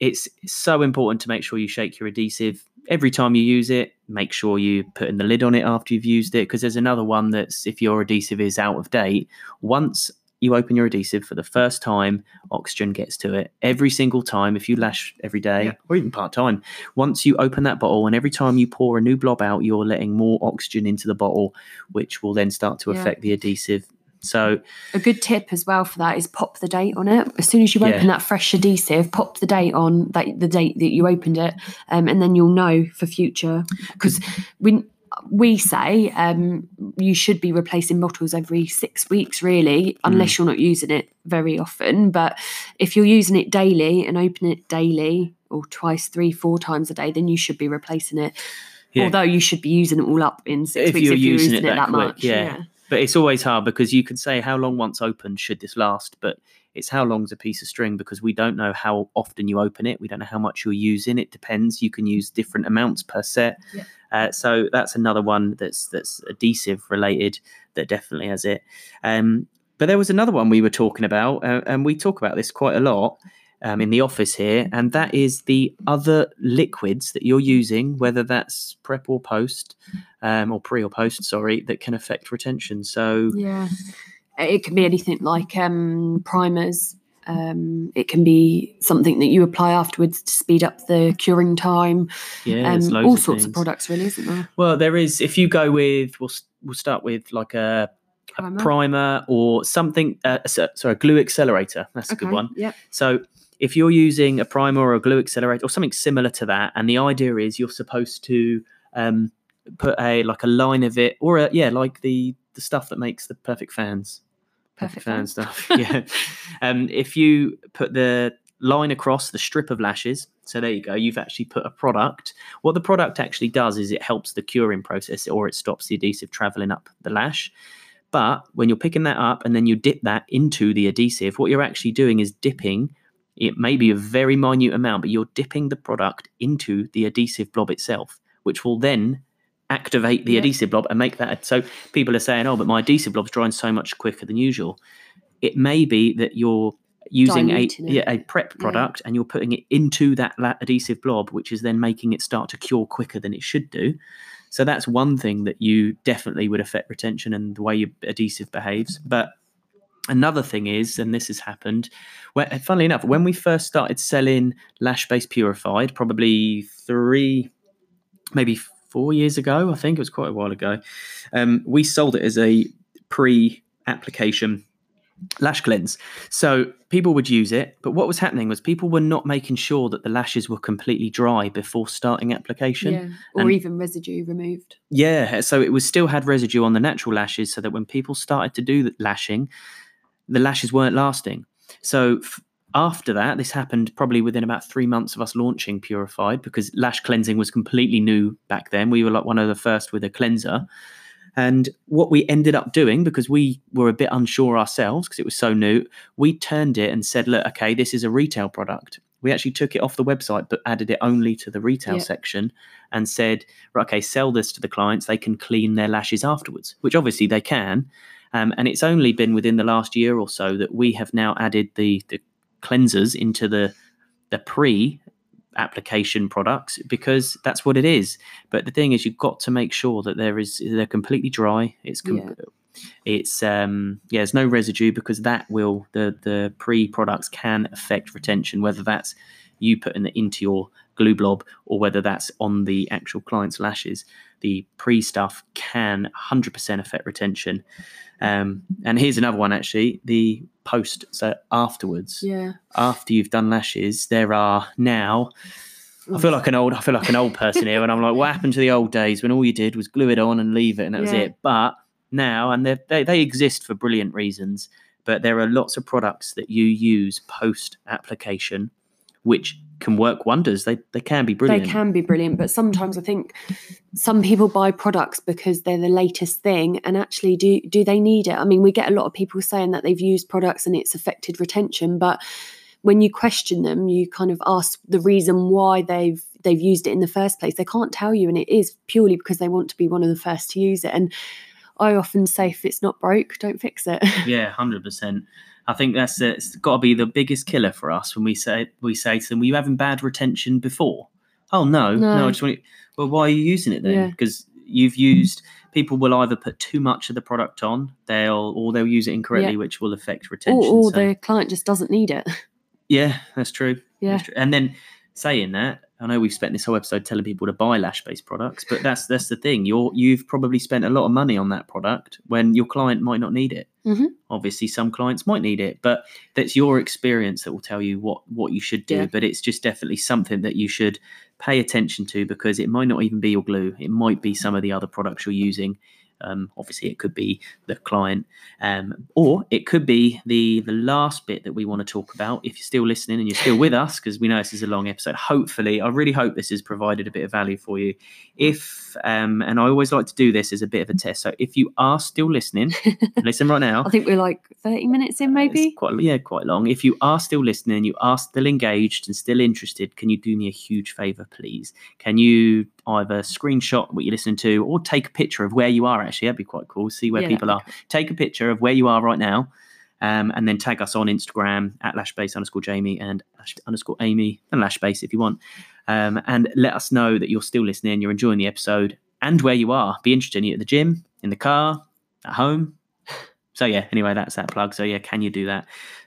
Speaker 1: it's so important to make sure you shake your adhesive every time you use it. Make sure you put in the lid on it after you've used it because there's another one that's if your adhesive is out of date, once you open your adhesive for the first time, oxygen gets to it every single time. If you lash every day
Speaker 2: Yeah.
Speaker 1: or even part time, once you open that bottle and every time you pour a new blob out, you're letting more oxygen into the bottle, which will then start to
Speaker 2: Yeah.
Speaker 1: affect the adhesive. So
Speaker 2: A good tip as well for that is pop the date on it. As soon as you
Speaker 1: Yeah.
Speaker 2: open that fresh adhesive, pop the date on that the date that you opened it, um, and then you'll know for future. Because we we say um, you should be replacing bottles every six weeks, really, unless you're not using it very often. But if you're using it daily and open it daily or twice, three, four times a day, then you should be replacing it.
Speaker 1: Yeah.
Speaker 2: Although you should be using it all up in six
Speaker 1: If
Speaker 2: weeks
Speaker 1: you're
Speaker 2: if you're
Speaker 1: using
Speaker 2: using,
Speaker 1: it
Speaker 2: it
Speaker 1: that
Speaker 2: much.
Speaker 1: yeah. But it's always hard because you can say how long once opened should this last, but it's how long's a piece of string because we don't know how often you open it. We don't know how much you're using. It depends. You can use different amounts per set.
Speaker 2: Yeah.
Speaker 1: Uh, so that's another one that's that's adhesive related that definitely has it. Um, but there was another one we were talking about, uh, and we talk about this quite a lot um, in the office here, and that is the other liquids that you're using, whether that's prep or post, um, or pre or post, sorry, that can affect retention. So
Speaker 2: Yeah. It can be anything like um, primers. Um, it can be something that you apply afterwards to speed up the curing time.
Speaker 1: yeah,
Speaker 2: um, all
Speaker 1: of
Speaker 2: sorts of products, really, isn't there?
Speaker 1: Well, there is. If you go with, we'll we'll start with like a, a
Speaker 2: Primer.
Speaker 1: or something. Uh, so- sorry, a glue accelerator. That's a good one.
Speaker 2: Yep.
Speaker 1: So if you're using a primer or a glue accelerator or something similar to that, and the idea is you're supposed to um, put a like a line of it, or a, yeah, like the the stuff that makes the perfect fans.
Speaker 2: Perfect
Speaker 1: fan
Speaker 2: fan.
Speaker 1: stuff. yeah. Um, if you put the line across the strip of lashes, so there you go, you've actually put a product. What the product actually does is it helps the curing process or it stops the adhesive traveling up the lash. But when you're picking that up and then you dip that into the adhesive, what you're actually doing is dipping. It may be a very minute amount, but you're dipping the product into the adhesive blob itself, which will then activate the
Speaker 2: Yeah.
Speaker 1: adhesive blob and make that. So people are saying, "Oh, but my adhesive blob's drying so much quicker than usual." It may be that you're using a
Speaker 2: Diluting
Speaker 1: yeah, a prep
Speaker 2: Yeah.
Speaker 1: product and you're putting it into that adhesive blob, which is then making it start to cure quicker than it should do. So that's one thing that you definitely would affect retention and the way your adhesive behaves. But another thing is, and this has happened, where, funnily enough, when we first started selling LashBase purified, probably three, maybe four years ago, I think it was quite a while ago, um, we sold it as a pre application lash cleanse. So people would use it, but what was happening was people were not making sure that the lashes were completely dry before starting application.
Speaker 2: Yeah. Or
Speaker 1: And-
Speaker 2: even residue removed.
Speaker 1: Yeah, so it was still had residue on the natural lashes, so that when people started to do the lashing, the lashes weren't lasting. So f- after that, this happened probably within about three months of us launching Purified because lash cleansing was completely new back then. We were like one of the first with a cleanser. And what we ended up doing, because we were a bit unsure ourselves, because it was so new, we turned it and said, look, okay, this is a retail product. We actually took it off the website, but added it only to the retail
Speaker 2: Yeah.
Speaker 1: section and said, right, okay, sell this to the clients. They can clean their lashes afterwards, which obviously they can. Um, and it's only been within the last year or so that we have now added the, the cleansers into the the pre application products because that's what it is. But the thing is, you've got to make sure that there is they're completely dry. It's com-
Speaker 2: Yeah.
Speaker 1: it's um yeah, there's no residue because that will the the pre products can affect retention. Whether that's you putting it into your glue blob or whether that's on the actual client's lashes, the pre stuff can 100% affect retention. Um, and here's another one actually the post. So afterwards,
Speaker 2: Yeah.
Speaker 1: after you've done lashes, there are now. I feel like an old. I feel like an old person here, and I'm like, what happened to the old days when all you did was glue it on and leave it, and that was it. But now, and they they exist for brilliant reasons, but there are lots of products that you use post application, which can work wonders. They they can be brilliant.
Speaker 2: They can be brilliant, but sometimes I think some people buy products because they're the latest thing, and actually, do do they need it? I mean, we get a lot of people saying that they've used products and it's affected retention, but when you question them, you kind of ask the reason why they've they've used it in the first place. They can't tell you, and it is purely because they want to be one of the first to use it. And I often say, if it's not broke, don't fix it.
Speaker 1: Yeah, hundred percent. I think that's it's got to be the biggest killer for us when we say we say to them, "Were you having bad retention before?" Oh no, no.
Speaker 2: No.
Speaker 1: I just want. You, well, why are you using it then?
Speaker 2: Yeah.
Speaker 1: Because you've used. People will either put too much of the product on, they'll or they'll use it incorrectly,
Speaker 2: Yeah.
Speaker 1: which will affect
Speaker 2: or
Speaker 1: retention.
Speaker 2: or
Speaker 1: so-
Speaker 2: the client just doesn't need it.
Speaker 1: yeah, that's true.
Speaker 2: Yeah.
Speaker 1: That's true. And then saying that, I know we've spent this whole episode telling people to buy LashBase products, but that's that's the thing. You're you've probably spent a lot of money on that product when your client might not need it.
Speaker 2: Mhm.
Speaker 1: Obviously, some clients might need it, but that's your experience that will tell you what what you should do.
Speaker 2: Yeah.
Speaker 1: But it's just definitely something that you should pay attention to because it might not even be your glue. It might be some of the other products you're using. Um, obviously, it could be the client, um, or it could be the the last bit that we want to talk about. If you're still listening and you're still with us, because we know this is a long episode. Hopefully, I really hope this has provided a bit of value for you. If um, and I always like to do this as a bit of a test. So if you are still listening, listen right now.
Speaker 2: I think we're like 30 minutes in, maybe.
Speaker 1: It's quite yeah, quite long. If you are still listening, you are still engaged and still interested, can you do me a huge favor, please? Can you either screenshot what you're listening to or take a picture of where you are? Actually, that'd be quite cool. See where
Speaker 2: Yeah,
Speaker 1: people are. Take a picture of where you are right now. Um, and then tag us on Instagram at lashbase underscore Jamie and lash underscore Amy and lashbase if you want. Um, and let us know that you're still listening, you're enjoying the episode, and where you are. Be interested. Are you at the gym, in the car, at home? So yeah, anyway, that's that plug. So yeah, can you do that?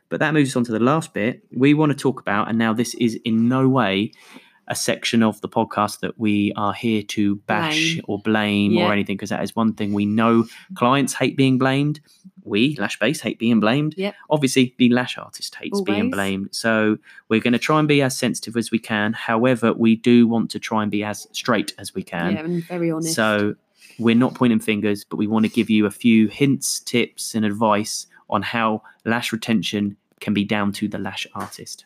Speaker 1: But that moves us on to the last bit. We want to talk about, and now this is in no way a section of the podcast that we are here to bash
Speaker 2: Blame.
Speaker 1: or blame
Speaker 2: Yeah.
Speaker 1: or anything, because that is one thing we know clients hate being blamed. We, LashBase, hate being blamed.
Speaker 2: Yep.
Speaker 1: Obviously, the lash artist hates being blamed. So we're going to try and be as sensitive as we can. However, we do want to try and be as straight as we can.
Speaker 2: yeah, and very honest.
Speaker 1: So we're not pointing fingers, but we want to give you a few hints, tips, and advice on how lash retention can be down to the lash artist.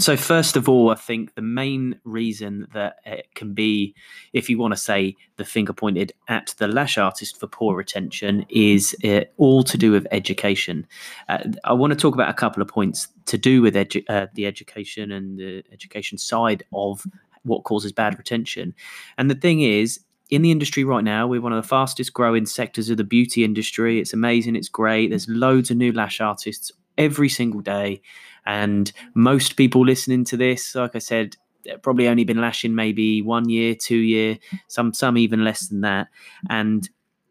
Speaker 1: So, first of all, I think the main reason that it can be, if you want to say the finger pointed at the lash artist for poor retention, is uh, all to do with education. Uh, I want to talk about a couple of points to do with edu- uh, the education and the education side of what causes bad retention. And the thing is, in the industry right now, we're one of the fastest growing sectors of the beauty industry. It's amazing, it's great. There's loads of new lash artists every single day. And most people listening to this, like I said, probably only been lashing maybe one year, two year, some some even less than that. And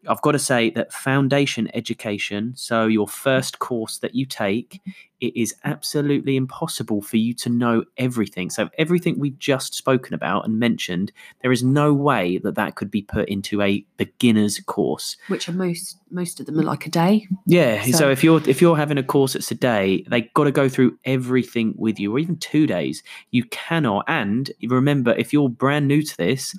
Speaker 1: I've got to say that foundation education, so your first course that you take, mm-hmm. it is absolutely impossible for you to know everything. So everything we've just spoken about and mentioned, there is no way that that could be put into a beginner's course.
Speaker 2: which are most most of them are like a day.
Speaker 1: Yeah. So,
Speaker 2: So-
Speaker 1: if you're if you're having a course that's a day, they got to go through everything with you, or even two days. You cannot. And remember, if you're brand new to this,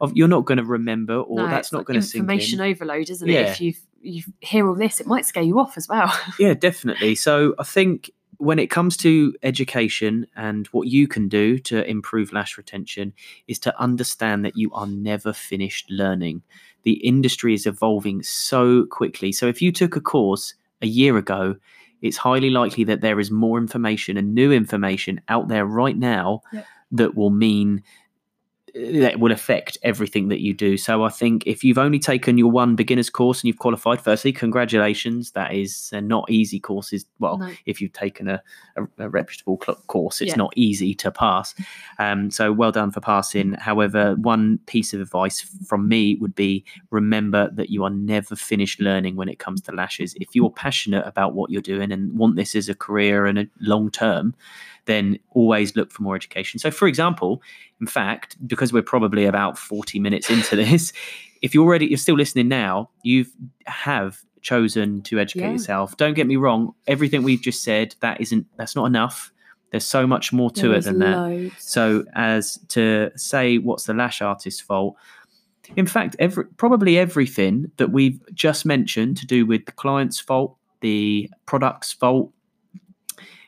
Speaker 1: of you're not going to remember, or
Speaker 2: No,
Speaker 1: that's not going to sink in.
Speaker 2: information overload, isn't it? If you you hear all this, it might scare you off as well.
Speaker 1: Yeah, definitely. So I think when it comes to education and what you can do to improve lash retention is to understand that you are never finished learning. The industry is evolving so quickly. So if you took a course a year ago, it's highly likely that there is more information and new information out there right now
Speaker 2: Yep.
Speaker 1: that will mean that will affect everything that you do. So I think if you've only taken your one beginner's course and you've qualified, firstly, congratulations. That is uh, not easy courses. Well,
Speaker 2: No.
Speaker 1: if you've taken a, a, a reputable cl- course, it's
Speaker 2: Yeah.
Speaker 1: not easy to pass. Um, so well done for passing. However, one piece of advice from me would be remember that you are never finished learning when it comes to lashes. If you're passionate about what you're doing and want this as a career and a long term, then always look for more education. So, for example, in fact, because we're probably about 40 minutes into this, if you're already you're still listening now, you've have chosen to educate
Speaker 2: Yeah.
Speaker 1: yourself. Don't get me wrong, everything we've just said, that isn't that's not enough. There's so much more to
Speaker 2: There
Speaker 1: it than that. So as to say what's the lash artist's fault, in fact, every probably everything that we've just mentioned to do with the client's fault, the product's fault,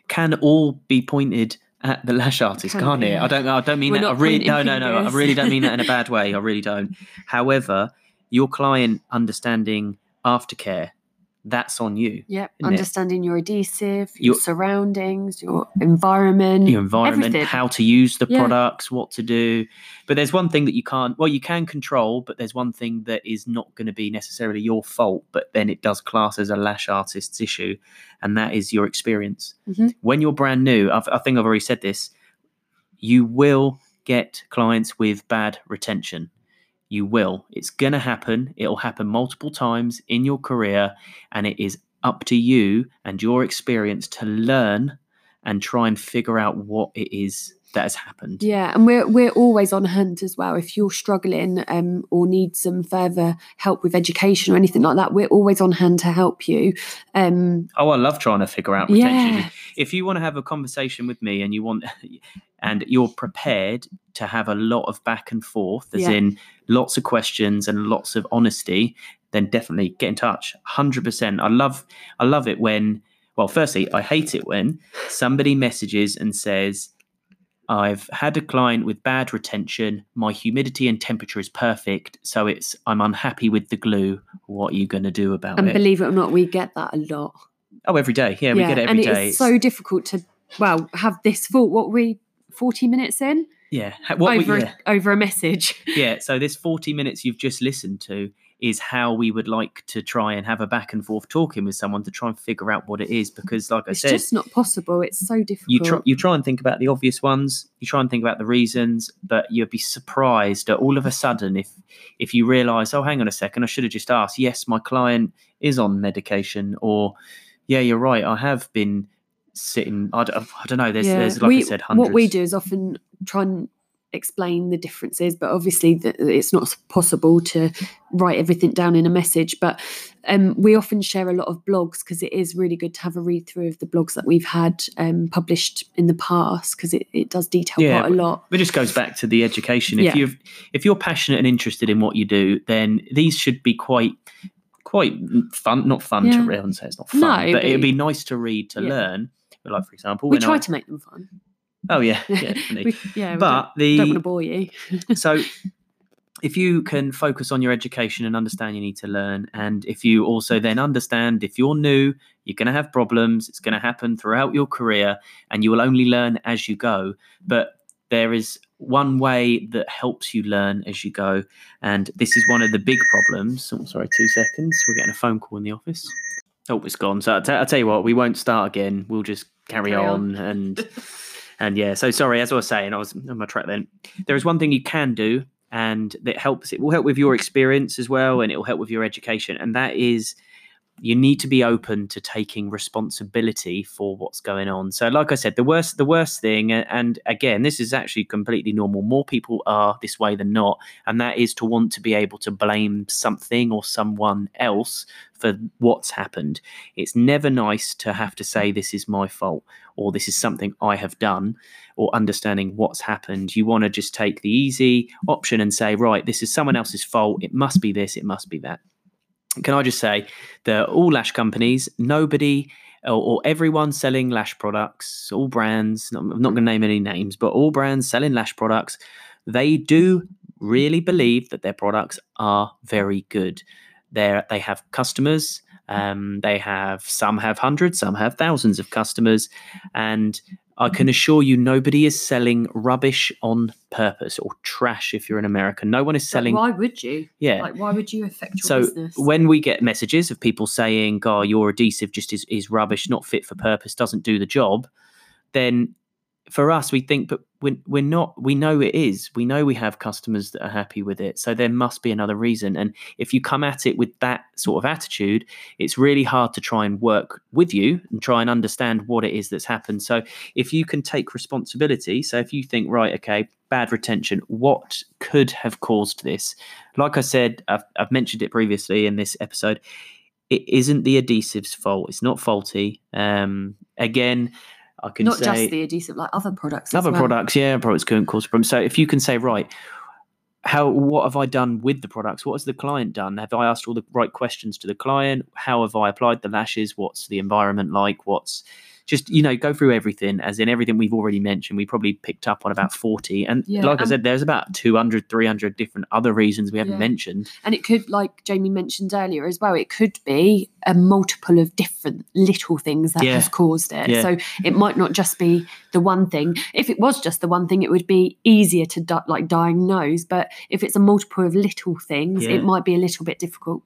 Speaker 1: can all be pointed at the lash artist,
Speaker 2: Can
Speaker 1: can't it? I don't. I don't mean
Speaker 2: We're
Speaker 1: that. I really no, no, no. I really don't mean that in a bad way. I really don't. However, your client understanding aftercare, that's on you.
Speaker 2: Yep.
Speaker 1: isn't it?
Speaker 2: Understanding your adhesive, your,
Speaker 1: Your-
Speaker 2: surroundings, your environment,
Speaker 1: your environment,
Speaker 2: everything.
Speaker 1: how to use the
Speaker 2: Yeah.
Speaker 1: products, what to do. But there's one thing that you can't, well, you can control, but there's one thing that is not going to be necessarily your fault, but then it does class as a lash artist's issue, and that is your experience.
Speaker 2: Mhm.
Speaker 1: When you're brand new, I've, I think I've already said this, you will get clients with bad retention. You will. It's going to happen. It'll happen multiple times in your career, and it is up to you and your experience to learn and try and figure out what it is that has happened.
Speaker 2: Yeah, and we're we're always on hand as well. If you're struggling um, or need some further help with education or anything like that, we're always on hand to help you. Um,
Speaker 1: Oh, I love trying to figure out retention.
Speaker 2: yeah,
Speaker 1: If you want to have a conversation with me and you want and you're prepared to have a lot of back and forth, as
Speaker 2: Yeah.
Speaker 1: in lots of questions and lots of honesty, then definitely get in touch. Hundred percent. I love I love it when well, firstly, I hate it when somebody messages and says, I've had a client with bad retention. My humidity and temperature is perfect, so it's I'm unhappy with the glue. What are you going to do about
Speaker 2: and
Speaker 1: it?
Speaker 2: believe it or not, we get that a lot.
Speaker 1: oh, every day. Yeah, we get it every
Speaker 2: and
Speaker 1: day.
Speaker 2: it's so difficult to well have this thought. What were we forty minutes in
Speaker 1: yeah, Ha- what we-
Speaker 2: over
Speaker 1: yeah.
Speaker 2: a, over a message.
Speaker 1: yeah so this 40 minutes you've just listened to is how we would like to try and have a back and forth talking with someone to try and figure out what it is because like i said It's
Speaker 2: just not possible. It's so difficult.
Speaker 1: you try, you try and think about the obvious ones you try and think about the reasons but you'd be surprised at all of a sudden if if you realize oh hang on a second i should have just asked yes my client is on medication or yeah you're right i have been sitting i don't, I don't know there's, there's like
Speaker 2: we,
Speaker 1: i said hundreds
Speaker 2: what we do is often try and explain the differences, but obviously th- it's not possible to write everything down in a message. But um, we often share a lot of blogs because it is really good to have a read through of the blogs that we've had um, published in the past because it, it does detail
Speaker 1: Yeah,
Speaker 2: quite a lot.
Speaker 1: It just goes back to the education. If
Speaker 2: Yeah.
Speaker 1: you've if you're passionate and interested in what you do, then these should be quite quite fun. Not fun to read. and say it's not fun,
Speaker 2: No,
Speaker 1: but
Speaker 2: but-
Speaker 1: it'd be nice to read to
Speaker 2: Yeah.
Speaker 1: learn. Like for example,
Speaker 2: We try
Speaker 1: I-
Speaker 2: to make them fun.
Speaker 1: Oh yeah, yeah, definitely.
Speaker 2: We- yeah, we
Speaker 1: but
Speaker 2: don't, don't want to
Speaker 1: the
Speaker 2: bore you.
Speaker 1: so if you can focus on your education and understand you need to learn and if you also then understand if you're new you're going to have problems it's going to happen throughout your career and you will only learn as you go but there is one way that helps you learn as you go and this is one of the big problems oh, sorry two seconds we're getting a phone call in the office oh it's gone so i'll, t- I'll tell you what we won't start again we'll just carry,
Speaker 2: Carry
Speaker 1: on,
Speaker 2: on.
Speaker 1: and and yeah so sorry as i was saying i was on my track then. There is one thing you can do and that helps it will help with your experience as well and it will help with your education and that is you need to be open to taking responsibility for what's going on so like i said the worst the worst thing and again this is actually completely normal more people are this way than not and that is to want to be able to blame something or someone else for what's happened it's never nice to have to say this is my fault or this is something i have done or understanding what's happened. You want to just take the easy option and say, right, this is someone else's fault. It must be this, it must be that. Can I just say that all lash companies, nobody or, or everyone selling lash products, all brands, I'm not going to name any names, but all brands selling lash products, they do really believe that their products are very good. They're, they have customers. Um, they have some have hundreds, some have thousands of customers, and I can assure you, nobody is selling rubbish on purpose or trash. If you're an American, no one is selling.
Speaker 2: why would you?
Speaker 1: yeah.
Speaker 2: Like, why would you affect your
Speaker 1: so
Speaker 2: business?
Speaker 1: when we get messages of people saying, "God, your adhesive just is, is rubbish, not fit for purpose, doesn't do the job," then for us, we think, but we're, we're not, we know it is. We know we have customers that are happy with it. So there must be another reason. And if you come at it with that sort of attitude, it's really hard to try and work with you and try and understand what it is that's happened. So if you can take responsibility, so if you think, right, okay, bad retention, what could have caused this? Like I said, I've, I've mentioned it previously in this episode. It isn't the adhesive's fault. It's not faulty. Um, again, I can
Speaker 2: Not
Speaker 1: say
Speaker 2: just the adhesive, like other products.
Speaker 1: other
Speaker 2: well.
Speaker 1: products, yeah, products couldn't cause problems. So if you can say, right, how what have I done with the products? What has the client done? Have I asked all the right questions to the client? How have I applied the lashes? What's the environment like? What's just you know go through everything as in everything we've already mentioned we probably picked up on about 40 and
Speaker 2: Yeah,
Speaker 1: like i said there's about 200 300 different other reasons we haven't
Speaker 2: Yeah.
Speaker 1: mentioned
Speaker 2: And it could, like Jamie mentioned earlier as well, it could be a multiple of different little things that
Speaker 1: Yeah.
Speaker 2: has caused it. So it might not just be the one thing. If it was just the one thing, it would be easier to di- like diagnose. But if it's a multiple of little things, it might be a little bit difficult.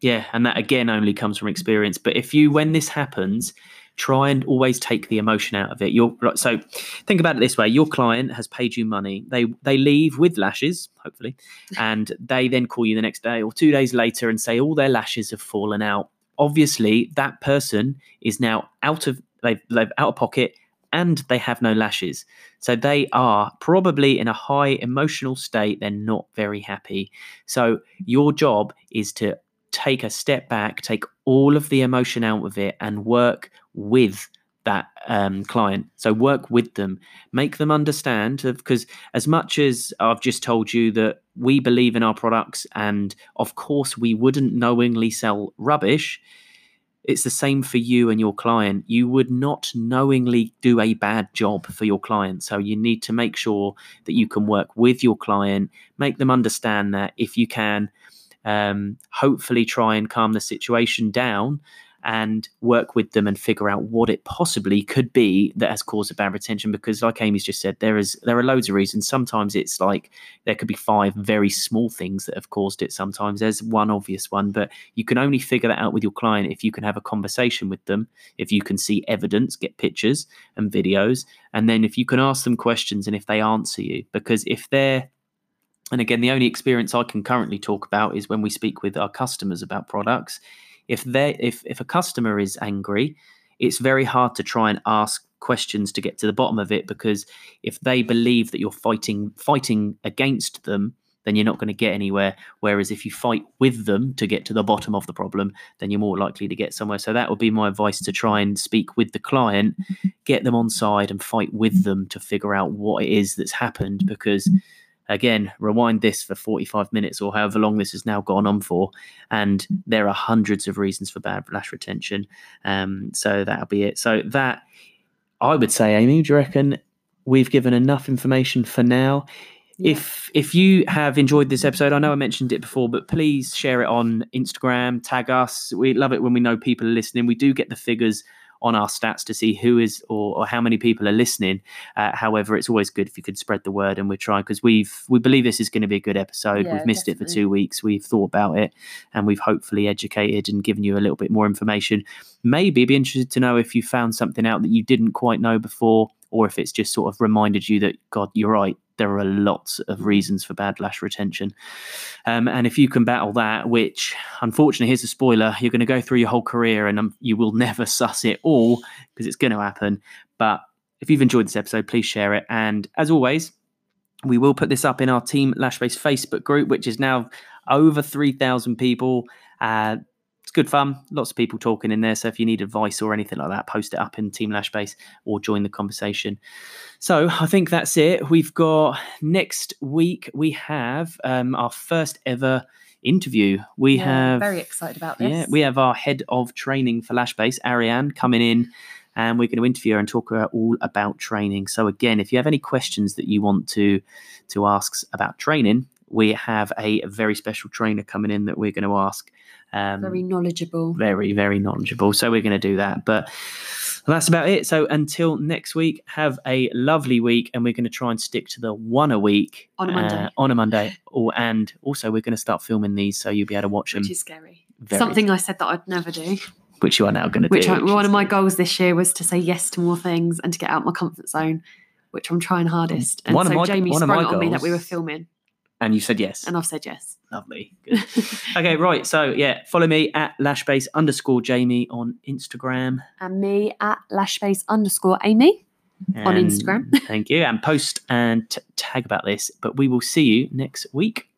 Speaker 1: Yeah, and that again only comes from experience. But if you, when this happens, try and always take the emotion out of it. You're so think about it this way: your client has paid you money. They they leave with lashes, hopefully, and they then call you the next day or two days later and say all their lashes have fallen out. Obviously, that person is now out of they've they've out of pocket and they have no lashes. So they are probably in a high emotional state. They're not very happy. So your job is to take a step back, take all of the emotion out of it, and work with that um, client. So work with them, make them understand. Because as much as I've just told you that we believe in our products, and of course we wouldn't knowingly sell rubbish. It's the same for you and your client. You would not knowingly do a bad job for your client. So you need to make sure that you can work with your client, make them understand that if you can, um, hopefully try and calm the situation down and work with them and figure out what it possibly could be that has caused the bad retention. Because like amy's just said there is there are loads of reasons. Sometimes it's like there could be five very small things that have caused it. Sometimes there's one obvious one but you can only figure that out with your client if you can have a conversation with them if you can see evidence get pictures and videos and then if you can ask them questions and if they answer you. Because if they're and again, the only experience I can currently talk about is when we speak with our customers about products. If they if if a customer is angry, it's very hard to try and ask questions to get to the bottom of it because if they believe that you're fighting fighting against them, then you're not going to get anywhere. Whereas if you fight with them to get to the bottom of the problem, then you're more likely to get somewhere. So that would be my advice to try and speak with the client, get them on side and fight with them to figure out what it is that's happened because again, rewind this for 45 minutes or however long this has now gone on for, and there are hundreds of reasons for bad lash retention. Um, so that'll be it. So that I would say, Amy, do you reckon we've given enough information for now?
Speaker 2: Yeah.
Speaker 1: If if you have enjoyed this episode, I know I mentioned it before, but please share it on Instagram, tag us. We love it when we know people are listening. We do get the figures on our stats to see who is or, or how many people are listening. Uh, however, it's always good if you could spread the word, and we're trying because we've we believe this is going to be a good episode.
Speaker 2: Yeah,
Speaker 1: we've missed it for two weeks. We've thought about it, and we've hopefully educated and given you a little bit more information. Maybe be interested to know if you found something out that you didn't quite know before, or if it's just sort of reminded you that God, you're right. There are lots of reasons for bad lash retention. Um, and if you can battle that, which unfortunately, here's a spoiler, you're going to go through your whole career and um, you will never suss it all because it's going to happen. But if you've enjoyed this episode, please share it. And as always, we will put this up in our Team Lashbase Facebook group, which is now over 3,000 people. Uh, good fun. Lots of people talking in there. So if you need advice or anything like that, post it up in Team Lashbase or join the conversation. So I think that's it. We've got next week, we have um, our first ever interview. We
Speaker 2: Yeah,
Speaker 1: have
Speaker 2: very excited about this.
Speaker 1: yeah, we have our head of training for Lashbase, Ariane, coming in, and we're going to interview her and talk her all about training. So again, if you have any questions that you want to to ask about training, we have a very special trainer coming in that we're going to ask. Um,
Speaker 2: very knowledgeable.
Speaker 1: very, very knowledgeable. So we're going to do that. But that's about it. So until next week, have a lovely week, and we're going to try and stick to the one a week
Speaker 2: On a Monday.
Speaker 1: uh, on a Monday. Or and also we're going to start filming these, so you'll be able to watch them.
Speaker 2: Which is scary.
Speaker 1: very-
Speaker 2: Something I said that I'd never do.
Speaker 1: which you are now going to
Speaker 2: Which
Speaker 1: do.
Speaker 2: I, one of my goals this year was to say yes to more things and to get out my comfort zone. which I'm trying hardest. And
Speaker 1: One
Speaker 2: so
Speaker 1: my-
Speaker 2: Jamie sprung on me that we were filming,
Speaker 1: And you said yes.
Speaker 2: and I've said yes.
Speaker 1: Lovely. Good. okay, right. So yeah, follow me at lashbase underscore Jamie on Instagram.
Speaker 2: and me at lashbase underscore Amy. On Instagram.
Speaker 1: thank you. And post and t- tag about this. But we will see you next week.